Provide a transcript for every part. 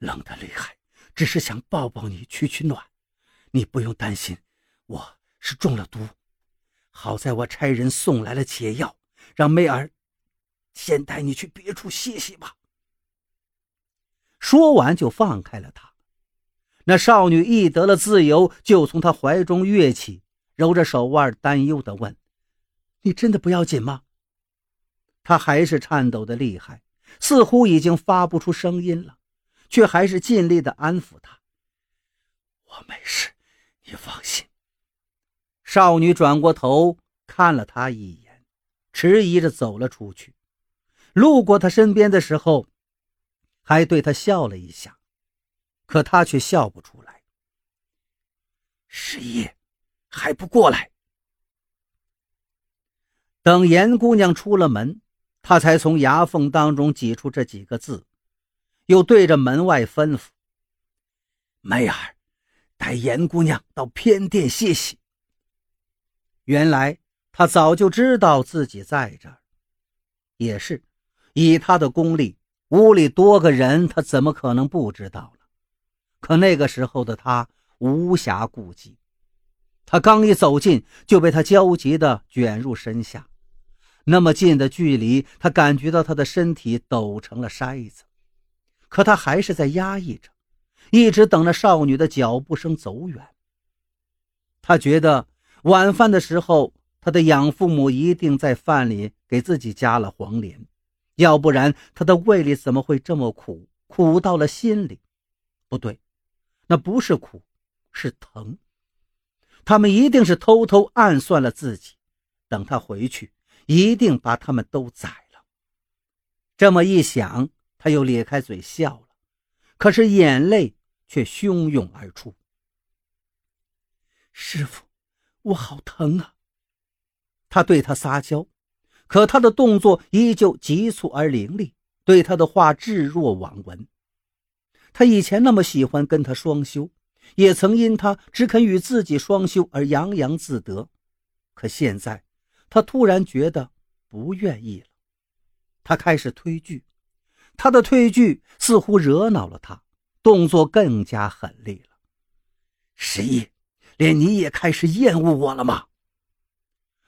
冷的厉害，只是想抱抱你取取暖。你不用担心，我是中了毒。好在我差人送来了解药，让媚儿先带你去别处歇息吧。说完就放开了他。那少女一得了自由，就从他怀中跃起，揉着手腕，担忧地问：“你真的不要紧吗？”他还是颤抖的厉害，似乎已经发不出声音了，却还是尽力的安抚他：“我没事，你放心。”少女转过头看了他一眼，迟疑着走了出去。路过他身边的时候，还对他笑了一下。可他却笑不出来。十一还不过来？等严姑娘出了门，他才从牙缝当中挤出这几个字，又对着门外吩咐：“梅儿，带严姑娘到偏殿歇息。”原来他早就知道自己在这儿，也是以他的功力，屋里多个人，他怎么可能不知道呢？可那个时候的他无暇顾及，他刚一走近，就被他焦急地卷入身下。那么近的距离，他感觉到他的身体抖成了筛子。可他还是在压抑着，一直等着少女的脚步声走远。他觉得晚饭的时候，他的养父母一定在饭里给自己加了黄连，要不然他的胃里怎么会这么苦，苦到了心里？不对。那不是苦，是疼。他们一定是偷偷暗算了自己，等他回去，一定把他们都宰了。这么一想，他又咧开嘴笑了，可是眼泪却汹涌而出。师傅，我好疼啊！他对他撒娇，可他的动作依旧急促而凌厉，对他的话置若罔闻。他以前那么喜欢跟他双修，也曾因他只肯与自己双修而洋洋自得。可现在，他突然觉得不愿意了。他开始推拒，他的推拒似乎惹恼了他，动作更加狠厉了。十一，连你也开始厌恶我了吗？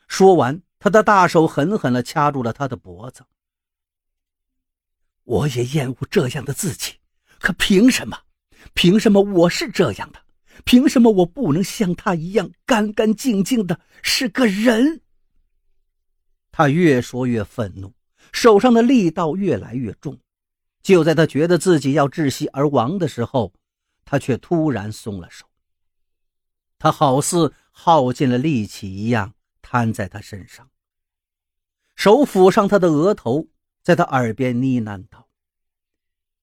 说完，他的大手狠狠地掐住了他的脖子。我也厌恶这样的自己。可凭什么？凭什么我是这样的？凭什么我不能像他一样干干净净的是个人？他越说越愤怒，手上的力道越来越重。就在他觉得自己要窒息而亡的时候，他却突然松了手。他好似耗尽了力气一样，瘫在他身上，手抚上他的额头，在他耳边呢喃道：“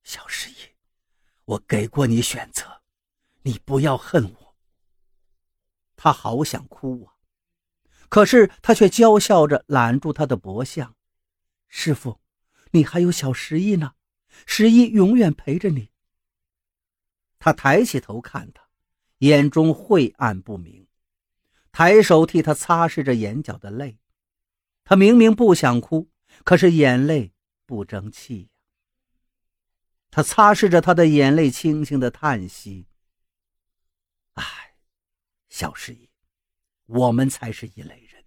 小十一。”我给过你选择，你不要恨我。他好想哭啊，可是他却娇笑着揽住他的脖项。师傅，你还有小十一呢，十一永远陪着你。他抬起头看他，眼中晦暗不明，抬手替他擦拭着眼角的泪。他明明不想哭，可是眼泪不争气呀。他擦拭着他的眼泪，轻轻的叹息：“唉，小十一，我们才是一类人。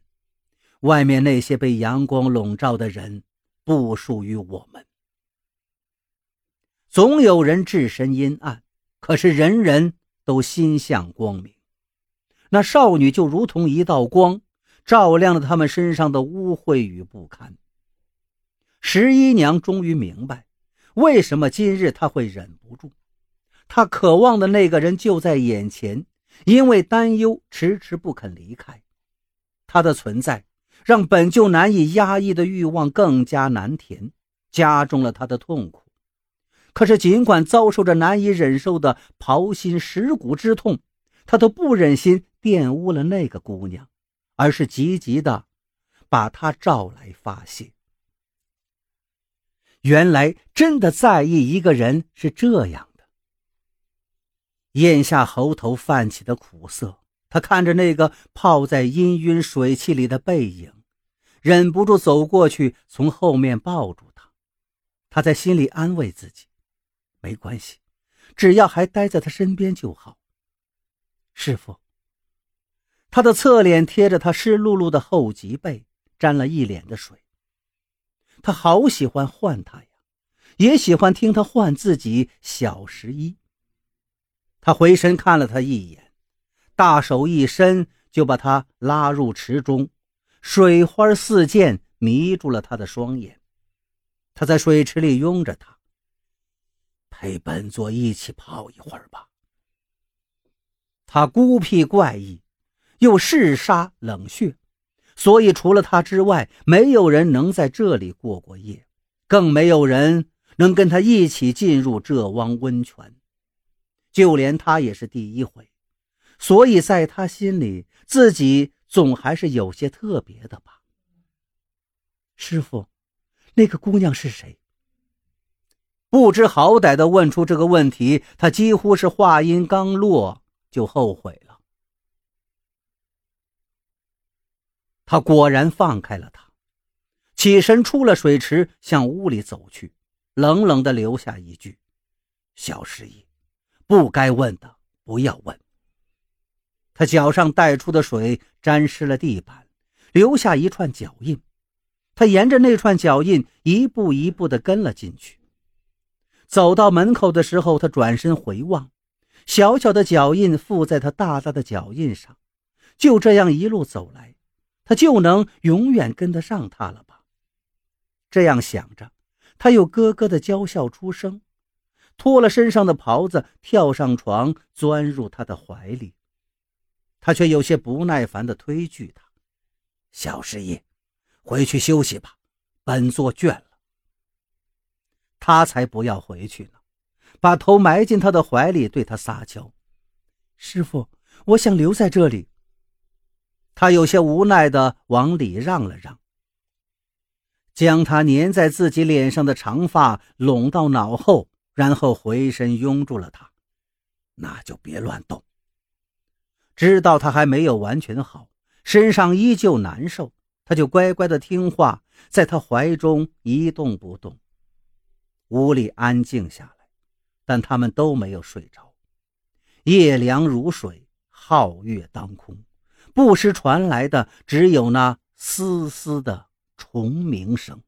外面那些被阳光笼罩的人，不属于我们。总有人置身阴暗，可是人人都心向光明。那少女就如同一道光，照亮了他们身上的污秽与不堪。十一娘终于明白。”为什么今日他会忍不住？他渴望的那个人就在眼前，因为担忧迟迟不肯离开。他的存在让本就难以压抑的欲望更加难填，加重了他的痛苦。可是，尽管遭受着难以忍受的刨心蚀骨之痛，他都不忍心玷污了那个姑娘，而是积极的把她召来发泄。原来真的在意一个人是这样的。咽下喉头泛起的苦涩，他看着那个泡在氤氲水汽里的背影，忍不住走过去，从后面抱住他。他在心里安慰自己：没关系，只要还待在他身边就好。师傅，他的侧脸贴着他湿漉漉的后脊背，沾了一脸的水。他好喜欢唤他呀，也喜欢听他唤自己小十一。他回身看了他一眼，大手一伸，就把他拉入池中，水花四溅，迷住了他的双眼。他在水池里拥着他，陪本座一起泡一会儿吧。他孤僻怪异，又嗜杀冷血，所以除了他之外，没有人能在这里过过夜，更没有人能跟他一起进入这汪温泉。就连他也是第一回，所以在他心里，自己总还是有些特别的吧。师傅，那个姑娘是谁？不知好歹的问出这个问题，他几乎是话音刚落就后悔了。他果然放开了他，起身出了水池，向屋里走去，冷冷的留下一句：“小十一。”不该问的不要问。他脚上带出的水沾湿了地板，留下一串脚印。他沿着那串脚印一步一步地跟了进去。走到门口的时候，他转身回望，小小的脚印附在他大大的脚印上。就这样一路走来，他就能永远跟得上他了吧？这样想着，他又咯咯的娇笑出声。脱了身上的袍子，跳上床，钻入他的怀里。他却有些不耐烦地推拒他：“小十一，回去休息吧，本座倦了。”他才不要回去呢，把头埋进他的怀里，对他撒娇：“师傅，我想留在这里。”他有些无奈地往里让了让，将他粘在自己脸上的长发拢到脑后。然后回身拥住了他，那就别乱动。知道他还没有完全好，身上依旧难受，他就乖乖的听话，在他怀中一动不动。屋里安静下来，但他们都没有睡着。夜凉如水，皓月当空，不时传来的只有那丝丝的虫鸣声。